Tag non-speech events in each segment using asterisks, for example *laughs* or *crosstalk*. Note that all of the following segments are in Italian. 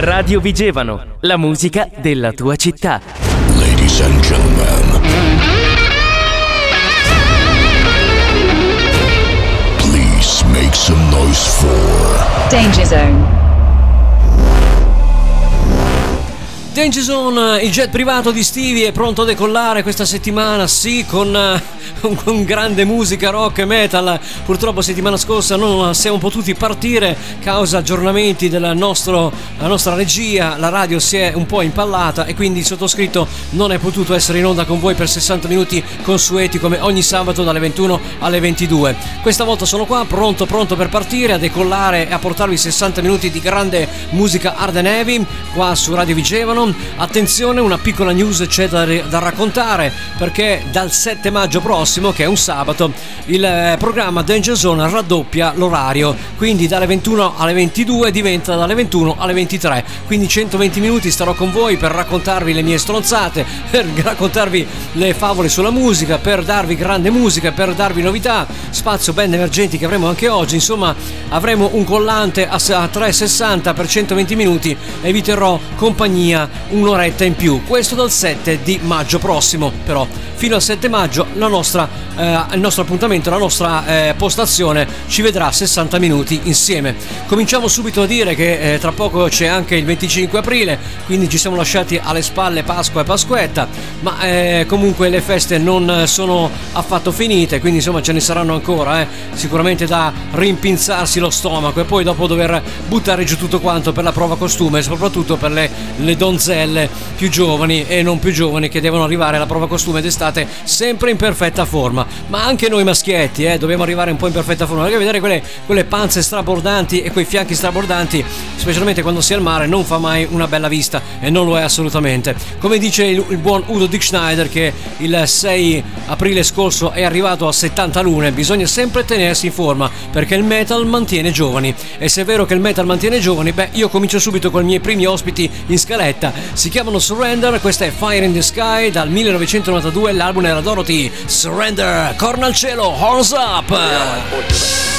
Radio Vigevano, la musica della tua città. Ladies and gentlemen. Please make some noise for Danger Zone. Danger Zone, il jet privato di Stevie è pronto a decollare questa settimana, sì, con, *laughs* uh, con grande musica rock e metal. Purtroppo settimana scorsa non siamo potuti partire causa aggiornamenti della, nostro, nostra regia, la radio si è un po' impallata e quindi il sottoscritto non è potuto essere in onda con voi per 60 minuti consueti come ogni sabato dalle 21 alle 22. Questa volta sono qua, pronto pronto per partire, a decollare e a portarvi 60 minuti di grande musica hard and heavy qua su Radio Vigevano attenzione, una piccola news c'è da, da, raccontare perché dal 7 maggio prossimo, che è un sabato, il eh, programma Danger Zone raddoppia l'orario, quindi dalle 21 alle 22 diventa dalle 21 alle 23, quindi 120 minuti starò con voi per raccontarvi le mie stronzate, *laughs* per raccontarvi le favole sulla musica, per darvi grande musica, per darvi novità, spazio band emergenti che avremo anche oggi, insomma avremo un collante a 360 per 120 minuti e vi terrò compagnia un'oretta in più. Questo dal 7 di maggio prossimo, però fino al 7 maggio nostra, eh, il nostro appuntamento, la nostra eh, postazione ci vedrà 60 minuti insieme. Cominciamo subito a dire che eh, tra poco c'è anche il 25 aprile, quindi ci siamo lasciati alle spalle Pasqua e Pasquetta, ma eh, comunque le feste non sono affatto finite, quindi insomma ce ne saranno ancora, eh. sicuramente da rimpinzarsi lo stomaco e poi dopo dover buttare giù tutto quanto per la prova costume, soprattutto per le, le donzelle più giovani e non più giovani che devono arrivare alla prova costume d'estate sempre in perfetta forma. Ma anche noi maschietti eh, dobbiamo arrivare un po' in perfetta forma, perché vedere quelle, quelle panze strabordanti e quei fianchi strabordanti, specialmente quando si è al mare, non fa mai una bella vista e non lo è assolutamente. Come dice il, il buon Udo Dick Schneider che il 6 aprile scorso è arrivato a 70 lune, bisogna sempre tenersi in forma perché il metal mantiene giovani. E se è vero che il metal mantiene giovani, beh, io comincio subito con i miei primi ospiti in scaletta. Si chiamano Surrender, questa è Fire in the Sky dal 1992, l'album era Dorothy. Surrender, corna al cielo, horns up!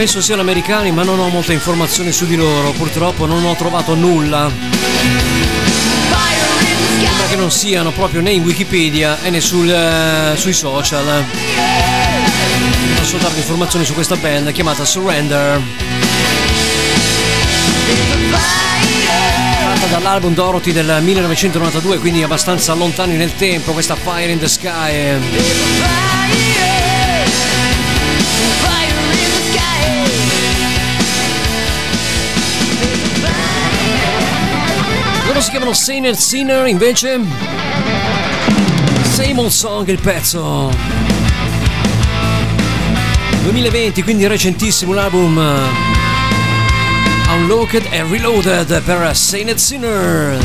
Penso siano americani, ma non ho molte informazioni su di loro. Purtroppo non ho trovato nulla. Sembra che non siano proprio né in Wikipedia né sul, uh, sui social. Posso darvi informazioni su questa band chiamata Surrender. Fatta dall'album Dorothy del 1992, quindi abbastanza lontani nel tempo, questa Fire in the Sky. Loro si chiamano Saint Sinner invece Same Old Song il pezzo. 2020 quindi recentissimo l'album Unlocked e Reloaded per Saint Sinner.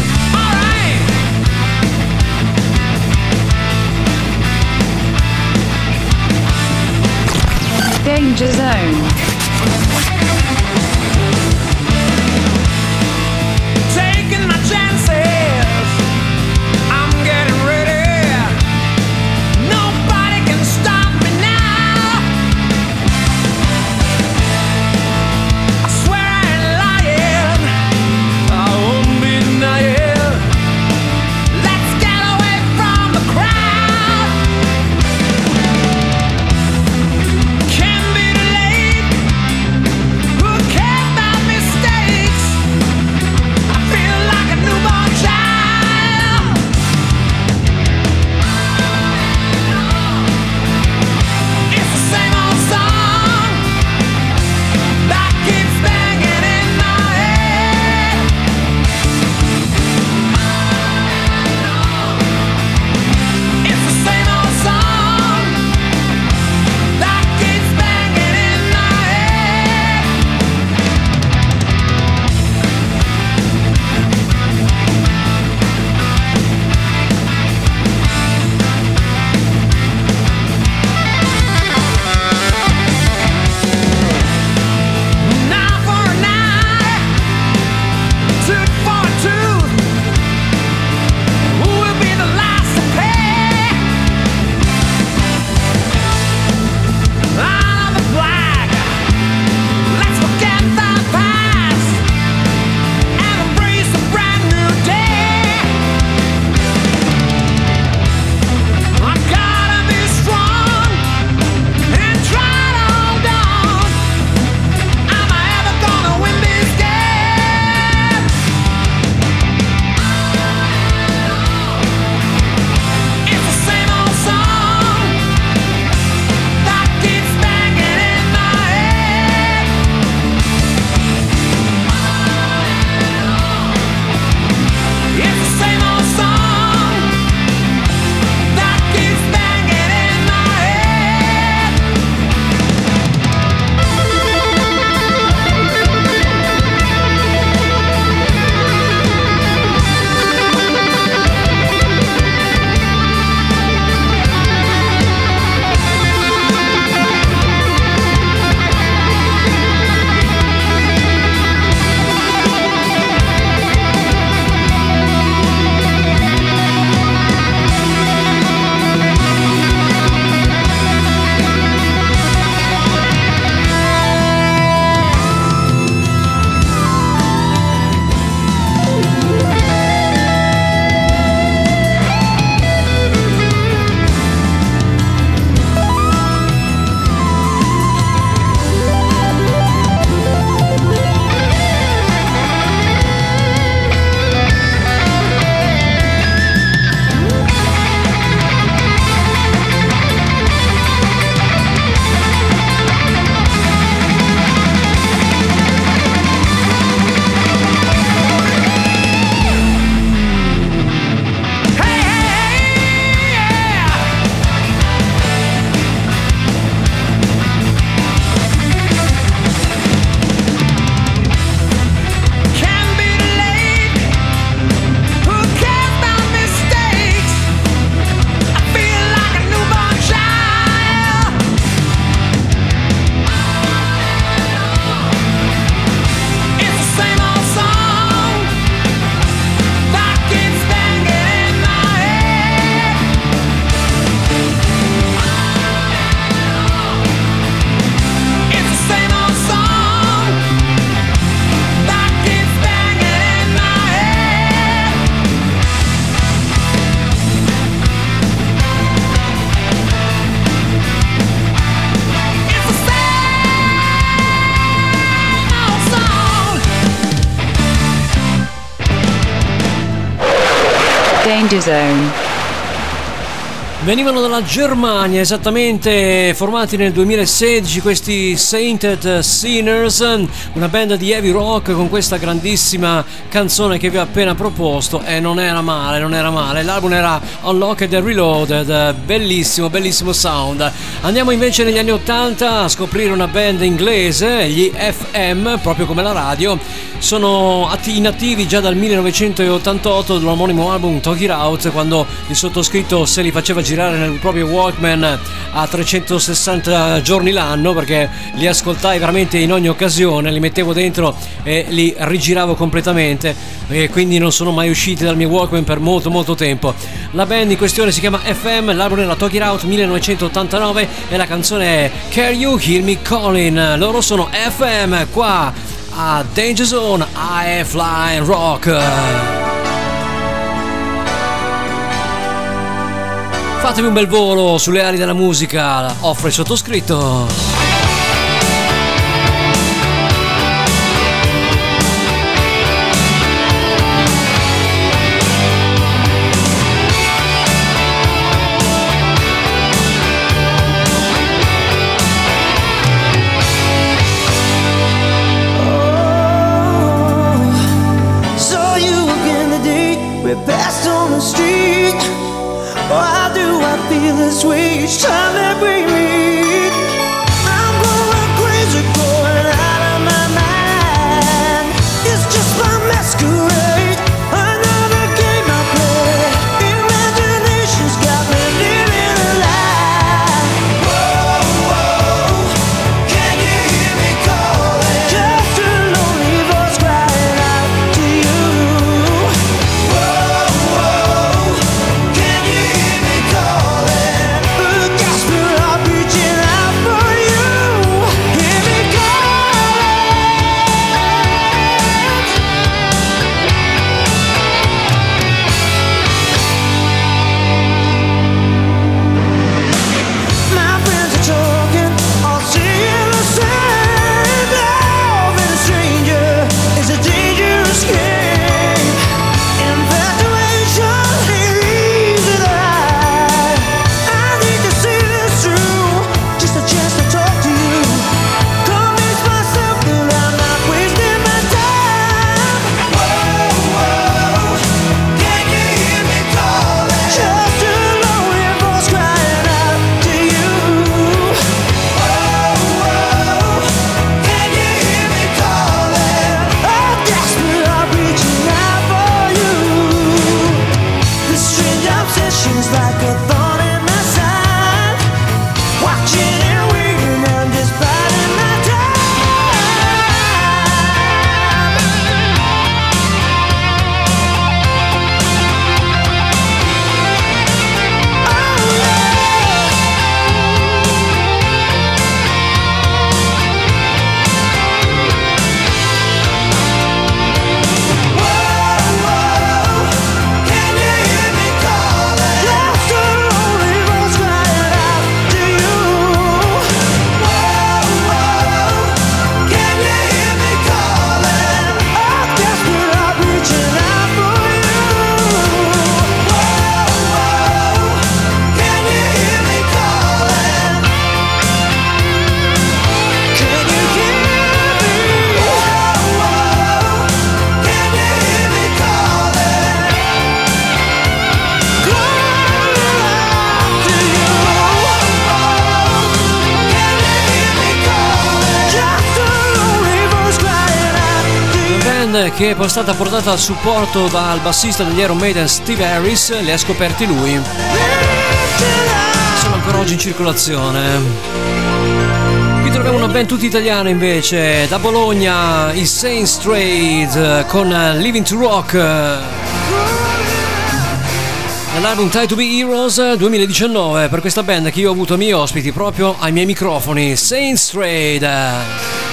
Danger Zone Danger Zone. Venivano dalla Germania, esattamente formati nel 2016 questi Sainted Sinners, una band di heavy rock con questa grandissima canzone che vi ho appena proposto e non era male, non era male. L'album era Unlocked and Reloaded, bellissimo, bellissimo sound. Andiamo invece negli anni 80 a scoprire una band inglese, gli FM, proprio come la radio. Sono inattivi già dal 1988 dell'omonimo album Talk It Out quando il sottoscritto se li faceva girare girare nel proprio Walkman a 360 giorni l'anno perché li ascoltai veramente in ogni occasione, li mettevo dentro e li rigiravo completamente e quindi non sono mai usciti dal mio Walkman per molto molto tempo. La band in questione si chiama FM, l'album la Talk It Out 1989 e la canzone è Care You Hear Me Calling. Loro sono FM qua a Danger Zone I Fly Rock. Fatevi un bel volo sulle ali della musica, offre il sottoscritto. Che è stata portata al supporto dal bassista degli Iron Maiden Steve Harris, le ha scoperti lui. Sono ancora oggi in circolazione. Qui troviamo una band tutta italiana invece, da Bologna, i Saints Trade con Living to Rock. Nell'album Try to Be Heroes 2019 per questa band che io ho avuto i miei ospiti proprio ai miei microfoni, Saints Trade.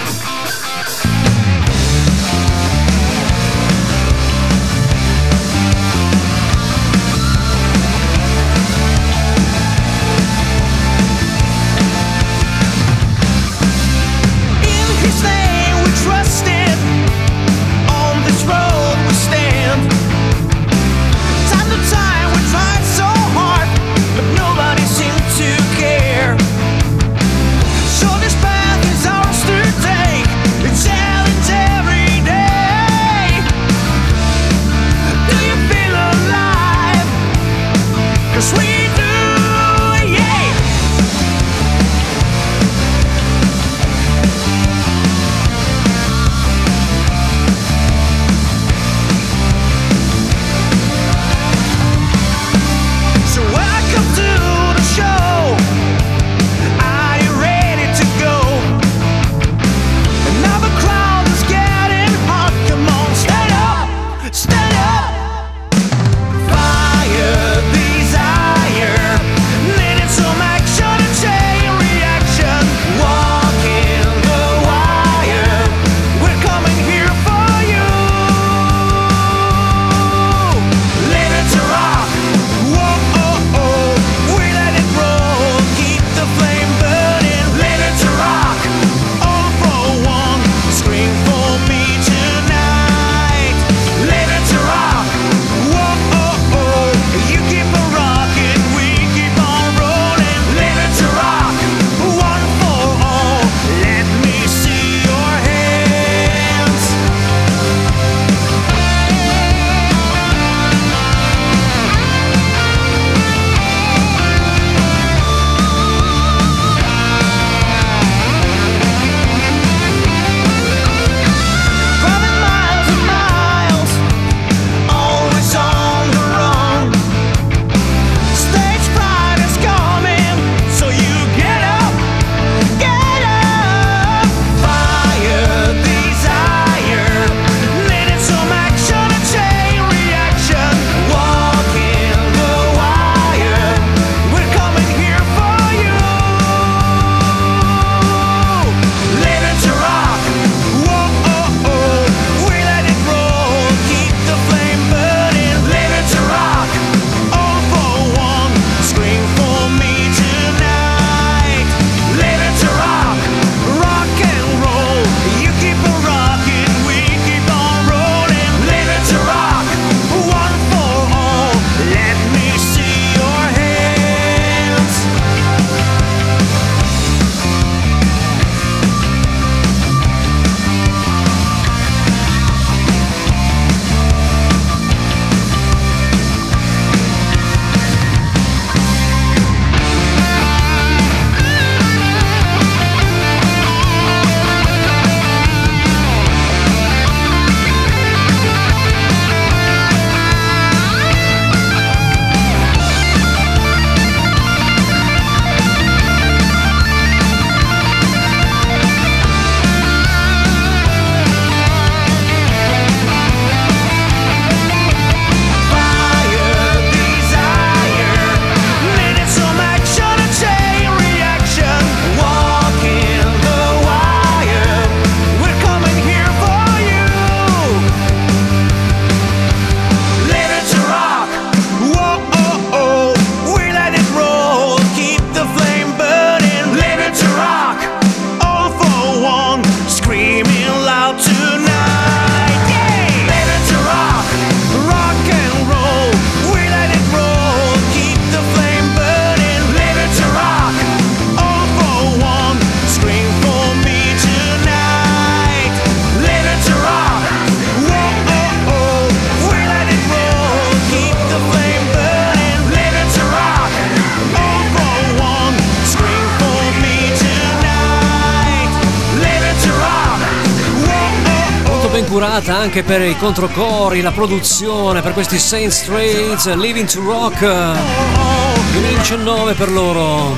Per i controcori, la produzione, per questi Saint Straits, Living to Rock 2019 per loro.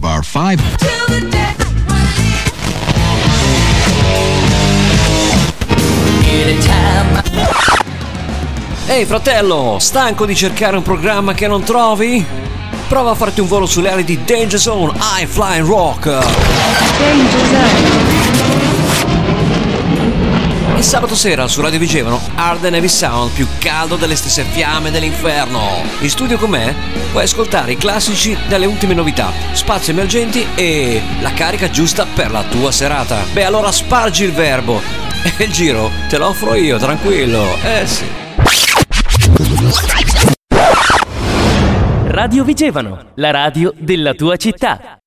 Bar 5. Ehi fratello, stanco di cercare un programma che non trovi? Prova a farti un volo sulle ali di Danger Zone High Flying Rock. Il sabato sera su Radio Vigevano arde Heavy Sound più caldo delle stesse fiamme dell'inferno. In studio con me puoi ascoltare i classici delle ultime novità, spazi emergenti e la carica giusta per la tua serata. Beh allora spargi il verbo *laughs* e il giro te lo offro io, tranquillo. Eh sì. Radio Vigevano, la radio della tua città.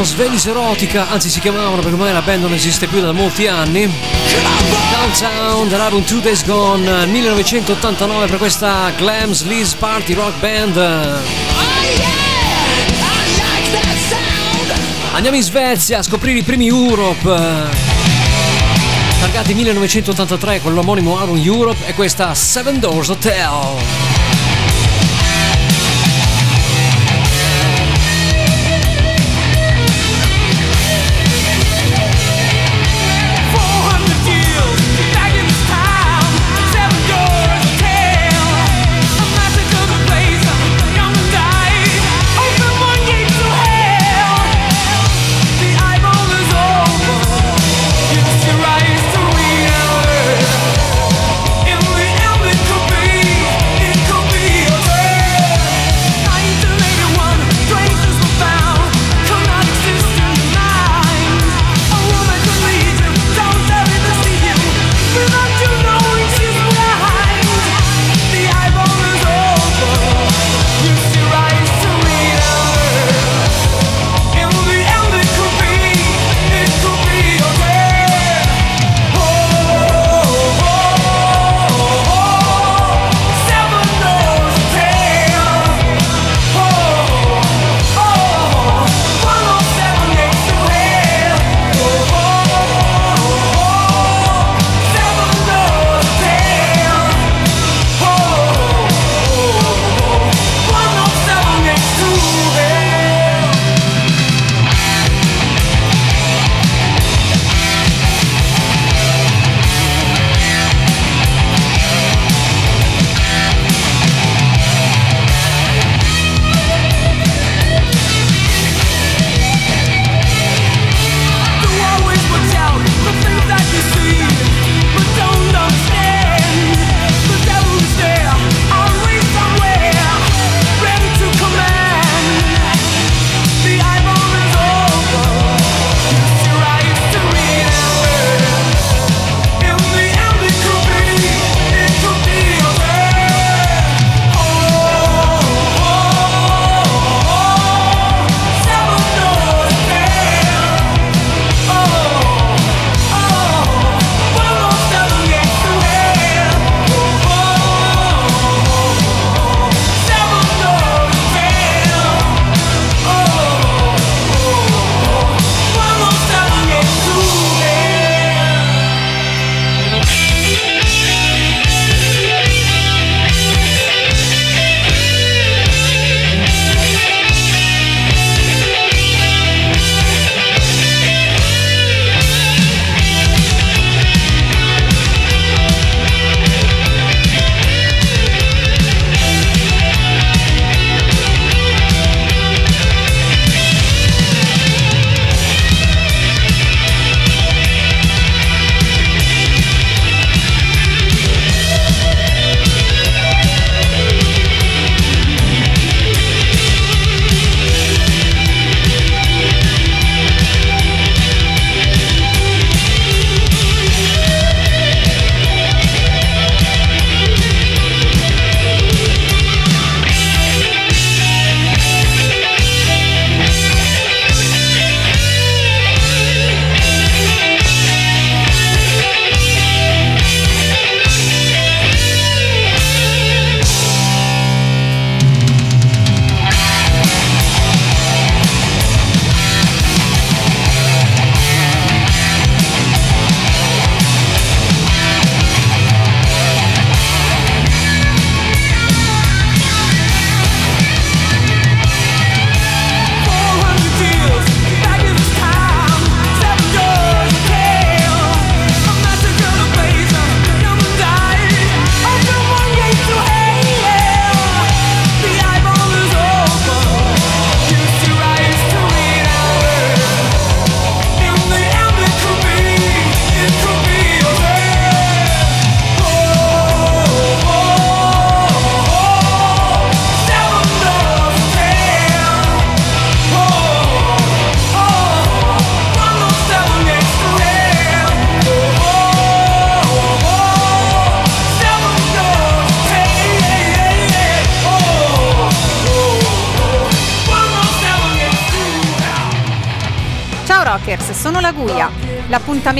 Si chiamano Svelis Erotica, anzi si chiamavano perché ormai la band non esiste più da molti anni. Downtown dall'album Two Days Gone 1989 per questa Glam Sleaze Party Rock Band. Andiamo in Svezia a scoprire i primi Europe. Targati 1983 con l'omonimo album Europe e questa Seven Doors Hotel.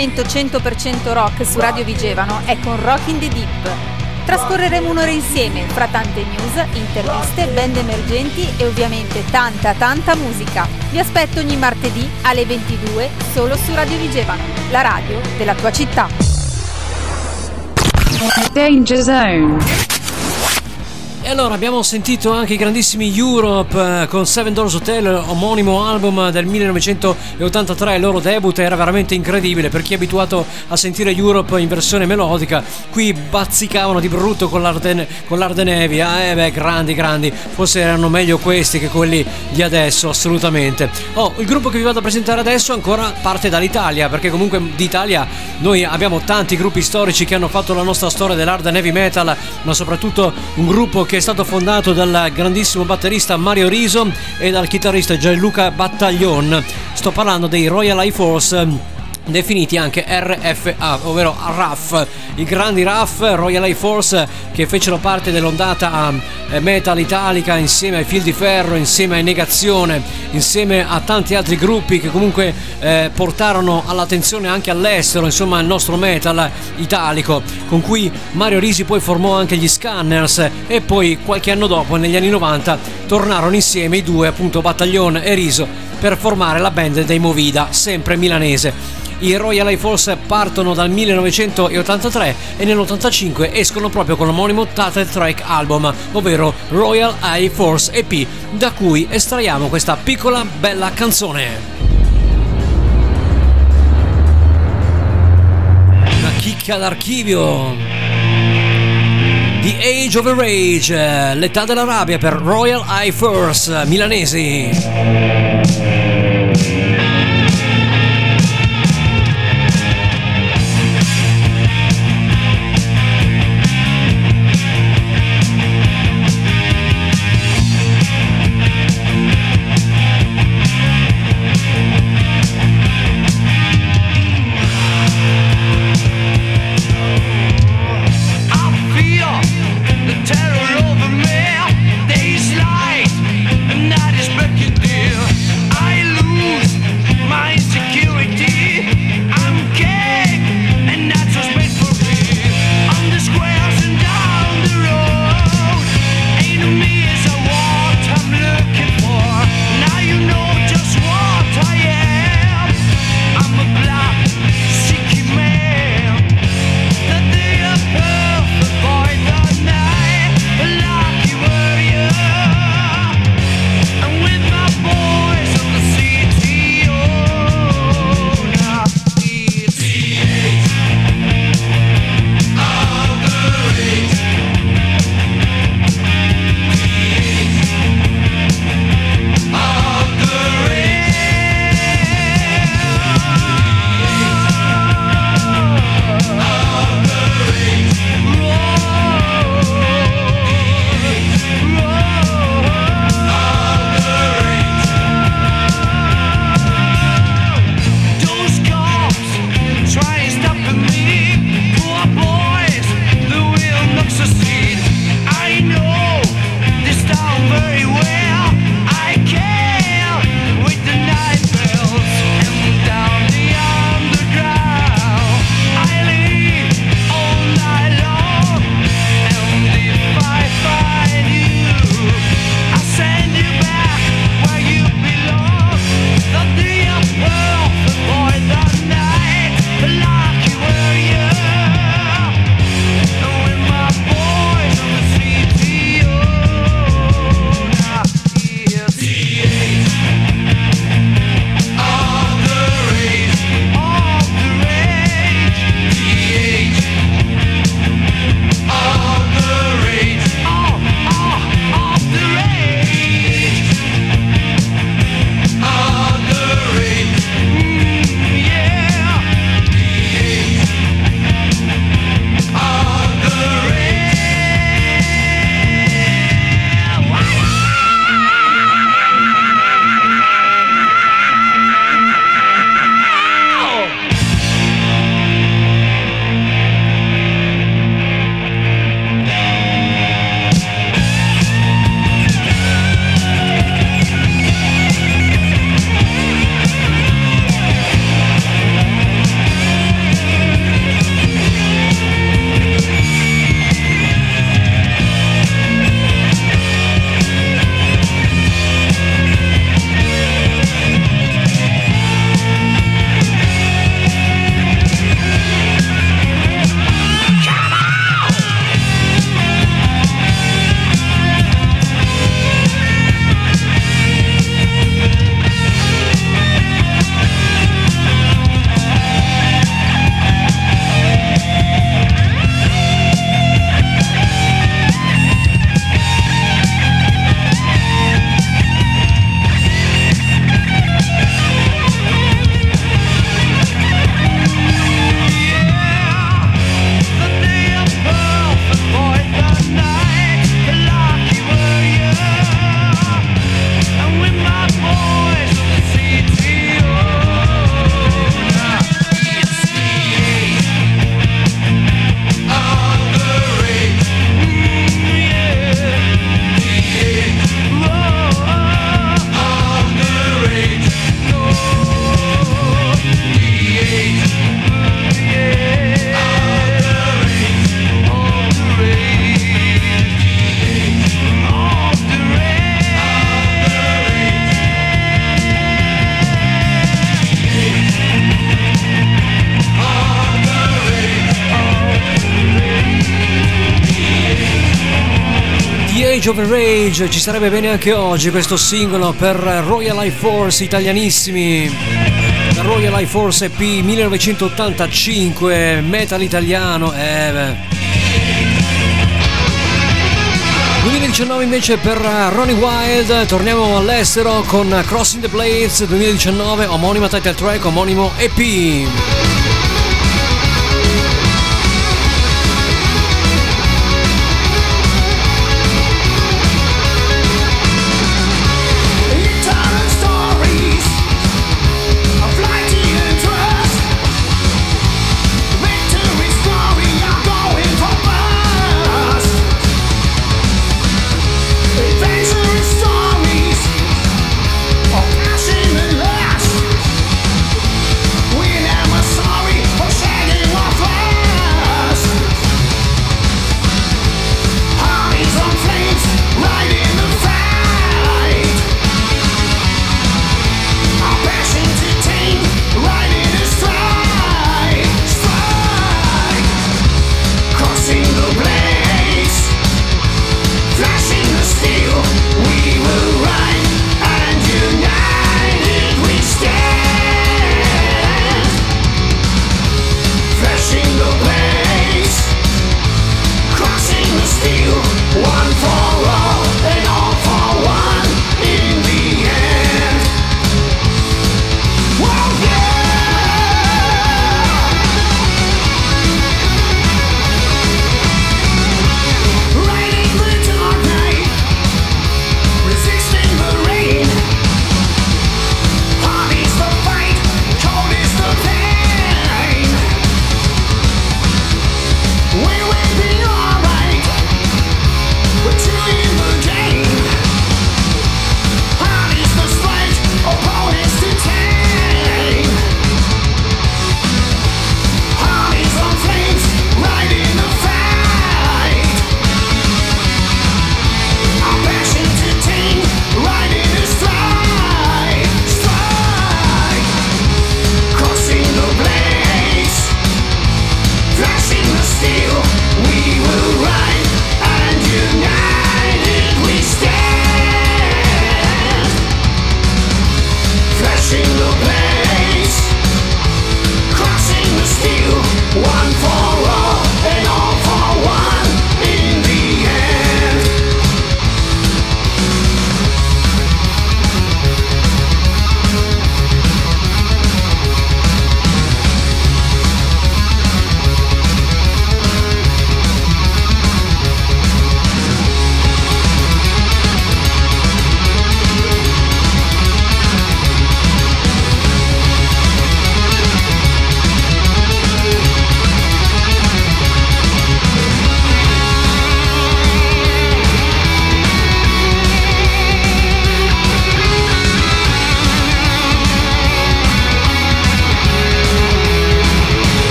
L'appuntamento 100% rock su Radio Vigevano è con Rock in the Deep. Trascorreremo un'ora insieme fra tante news, interviste, band emergenti e ovviamente tanta tanta musica. Vi aspetto ogni martedì alle 22 solo su Radio Vigevano, la radio della tua città. Danger Zone. Allora abbiamo sentito anche i grandissimi Europe eh, con Seven Doors Hotel, omonimo album del 1983, il loro debut era veramente incredibile. Per chi è abituato a sentire Europe in versione melodica, qui bazzicavano di brutto con l'Arden, con l'Ardenevia, eh beh grandi grandi, forse erano meglio questi che quelli di adesso assolutamente. Oh, il gruppo che vi vado a presentare adesso ancora parte dall'Italia, perché comunque d'Italia noi abbiamo tanti gruppi storici che hanno fatto la nostra storia dell'hard and heavy metal, ma soprattutto un gruppo che è stato fondato dal grandissimo batterista Mario Riso e dal chitarrista Gianluca Battaglion. Sto parlando dei Royal Air Force definiti anche RFA, ovvero RAF, i grandi RAF Royal Air Force che fecero parte dell'ondata eh, metal italica insieme ai Fil di Ferro, insieme ai Negazione, insieme a tanti altri gruppi che comunque eh, portarono all'attenzione anche all'estero, insomma, il nostro metal italico, con cui Mario Risi poi formò anche gli Scanners e poi qualche anno dopo, negli anni 90, tornarono insieme i due, appunto Battaglione e Riso, per formare la band dei Movida, sempre milanese. I Royal Air Force partono dal 1983 e nell'85 escono proprio con l'omonimo title track album, ovvero Royal Air Force EP, da cui estraiamo questa piccola bella canzone. Una chicca d'archivio. The Age of Rage, l'età della rabbia per Royal Air Force milanesi. Age of Rage, ci sarebbe bene anche oggi questo singolo per Royal Life Force italianissimi. Royal Life Force EP 1985, metal italiano, eh beh. 2019 invece per eh, Ronnie Wild, torniamo all'estero con Crossing the Blades 2019, omonima title track, omonimo EP.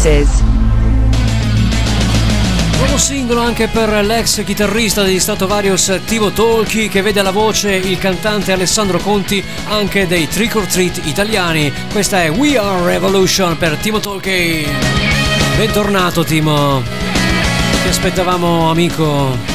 Faces. Nuovo singolo anche per l'ex chitarrista degli Stratovarius Timo Tolchi che vede alla voce il cantante Alessandro Conti anche dei Trick or Treat italiani. Questa è We Are Revolution per Timo Tolchi. Bentornato Timo. Ti aspettavamo amico.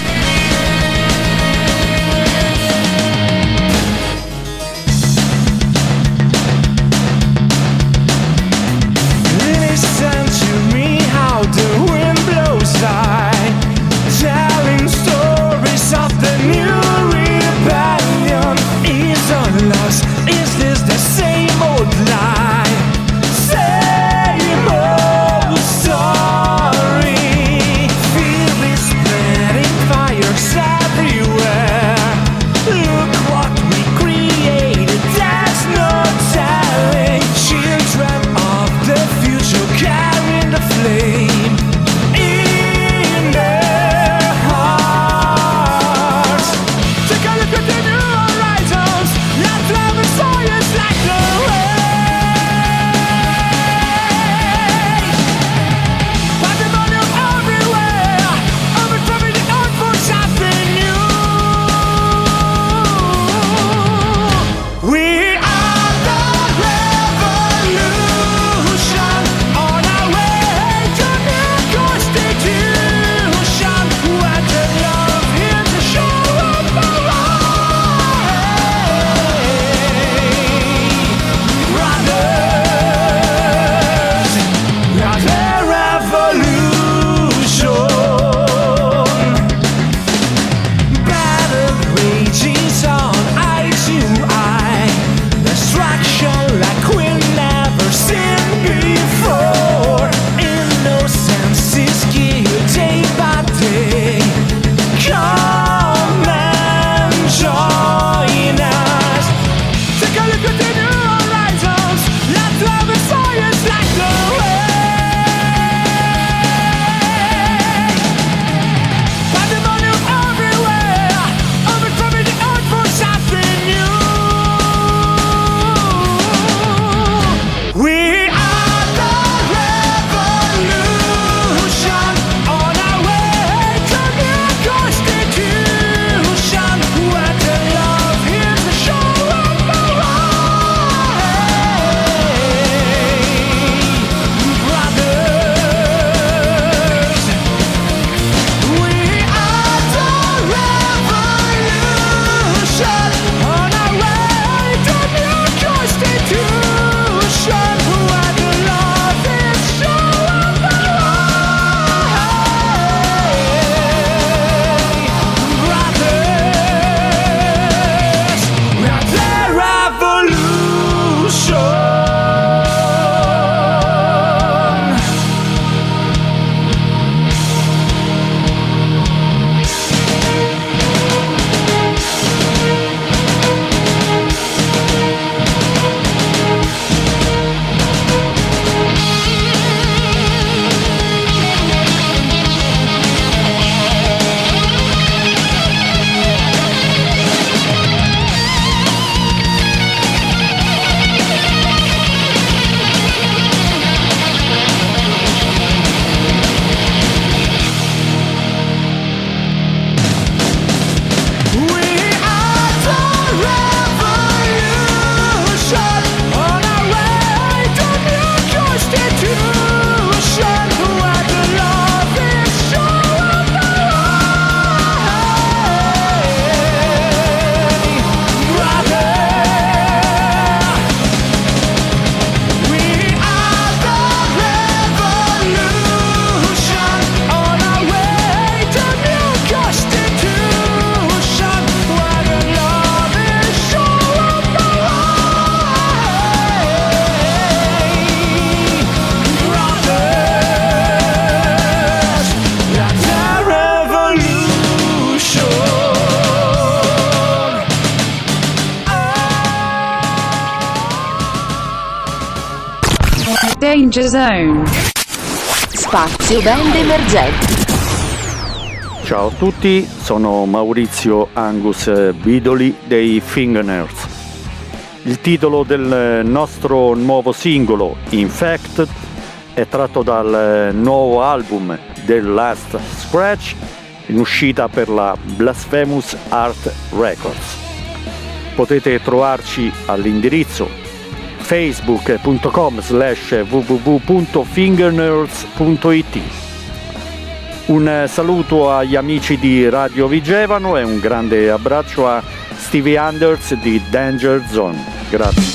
Zone. Spazio Band Emergenti. Ciao a tutti, sono Maurizio Angus Bidoli dei Fingernails. Il titolo del nostro nuovo singolo, Infected, è tratto dal nuovo album The Last Scratch in uscita per la Blasphemous Art Records. Potete trovarci all'indirizzo facebook.com slash www.fingernerds.it un eh, saluto agli amici di Radio Vigevano e un grande abbraccio a Stevie Anders di Danger Zone. Grazie.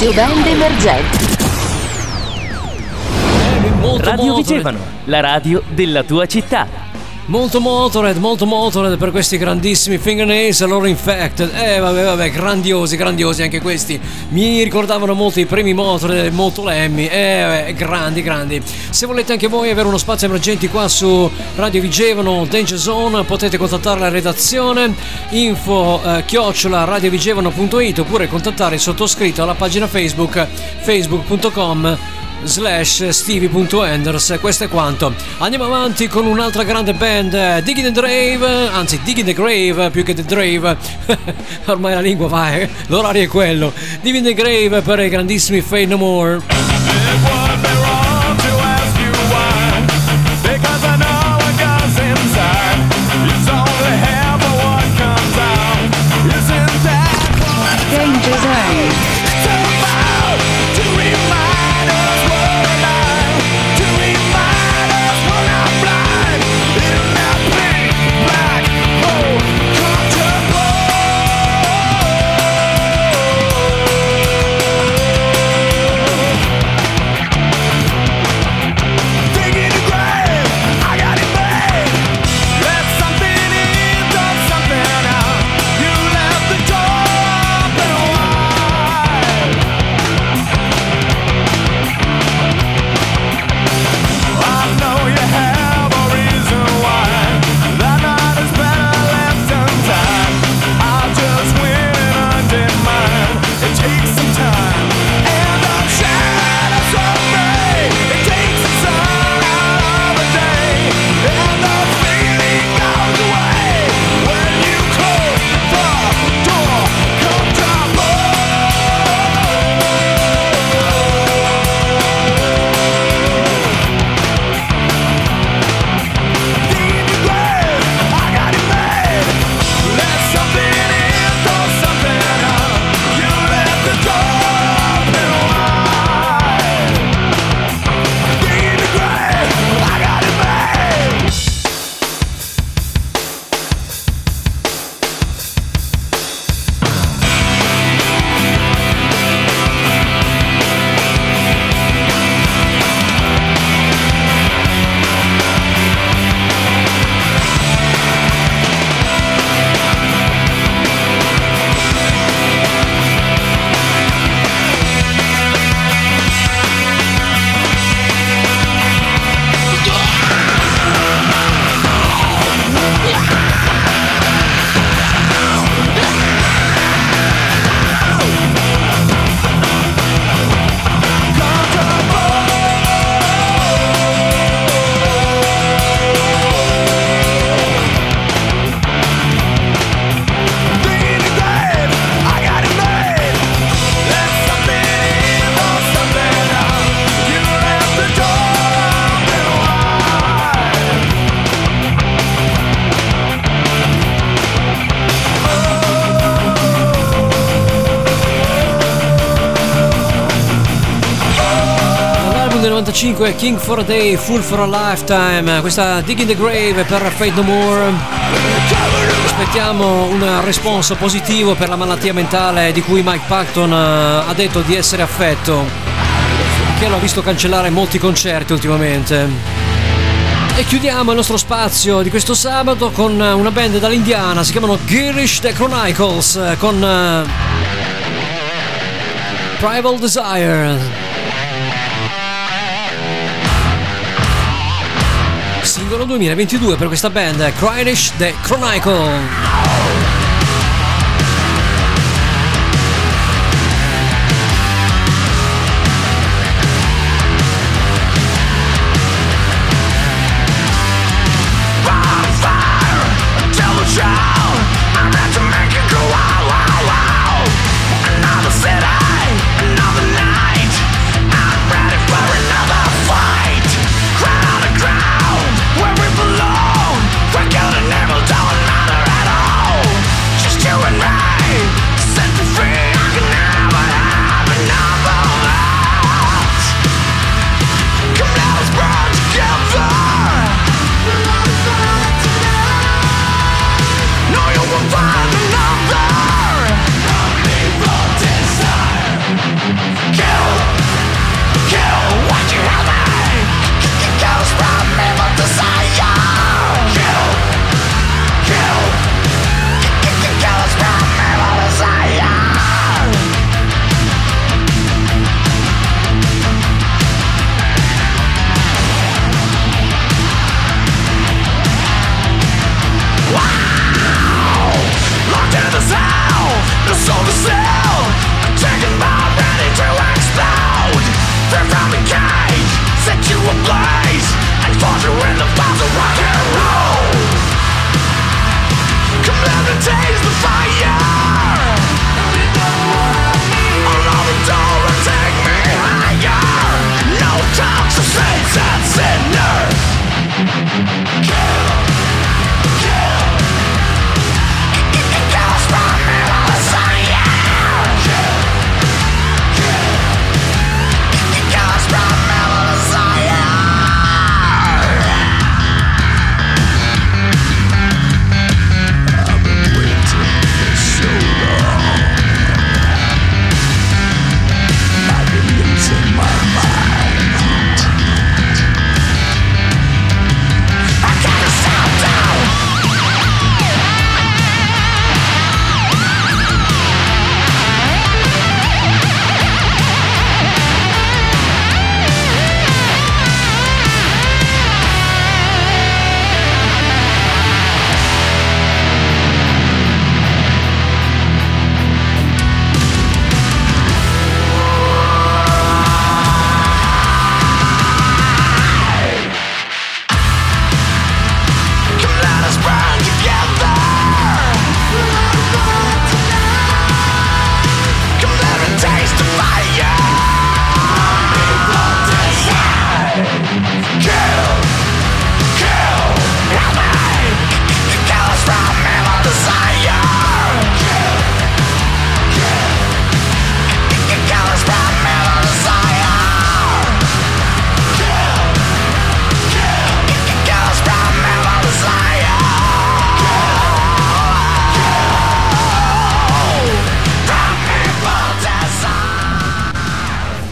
Giovende emergenti. Radio Vigevano, la radio della tua città. Molto Motorhead, molto Motorhead per questi grandissimi fingernails, loro infected. Eh vabbè vabbè, grandiosi, grandiosi anche questi. Mi ricordavano molto i primi Motorhead, molto Lemmy. Eh vabbè, grandi, grandi. Se volete anche voi avere uno spazio emergenti qua su Radio Vigevano, Danger Zone, potete contattare la redazione info eh, chiocciola radiovigevano.it oppure contattare il sottoscritto alla pagina Facebook facebook.com slash stevie.enders questo è quanto. Andiamo avanti con un'altra grande band eh, Digging the Grave anzi Digging the Grave più che The Grave. *laughs* Ormai la lingua va eh? l'orario è quello. Digging the Grave per i grandissimi Fade No More 1985 King for a Day, Full for a Lifetime, questa Dig in the Grave per Fate No More. Aspettiamo un responso positivo per la malattia mentale di cui Mike Patton eh, ha detto di essere affetto, che l'ha visto cancellare molti concerti ultimamente. E chiudiamo il nostro spazio di questo sabato con eh, una band dall'Indiana, si chiamano Girish The Chronicles eh, con Prival Desire. 2022 per questa band, Crydish The Chronicle.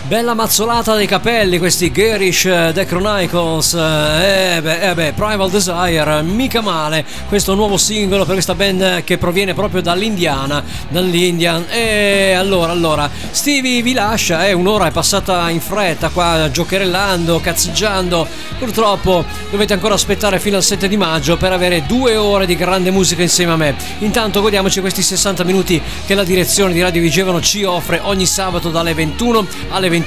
Bella mazzolata dei capelli questi Garish eh, The Chronicles. Eh beh, eh beh, Primal Desire, mica male. Questo nuovo singolo per questa band che proviene proprio dall'Indiana, dall'Indian. E allora, allora, Stevie vi lascia, eh, un'ora è passata in fretta qua giocherellando, cazzeggiando. Purtroppo dovete ancora aspettare fino al 7 di maggio per avere due ore di grande musica insieme a me. Intanto godiamoci questi 60 minuti che la direzione di Radio Vigevano ci offre ogni sabato dalle 21 alle 22.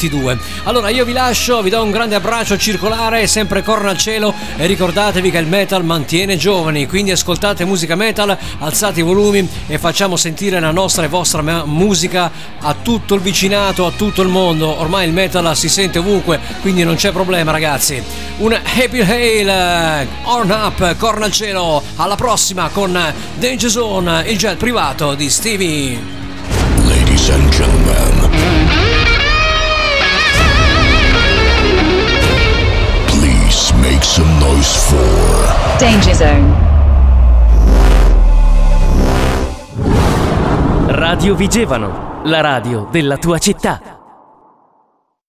Allora io vi lascio, vi do un grande abbraccio circolare, sempre corna al cielo e ricordatevi che il metal mantiene giovani, quindi ascoltate musica metal, alzate i volumi e facciamo sentire la nostra e vostra musica a tutto il vicinato, a tutto il mondo. Ormai il metal si sente ovunque, quindi non c'è problema ragazzi. Un happy hail, on up, corna al cielo, alla prossima con Danger Zone, il jet privato di Stevie. Ladies and gentlemen. Noise for Danger Zone. Radio Vigevano, la radio della tua città.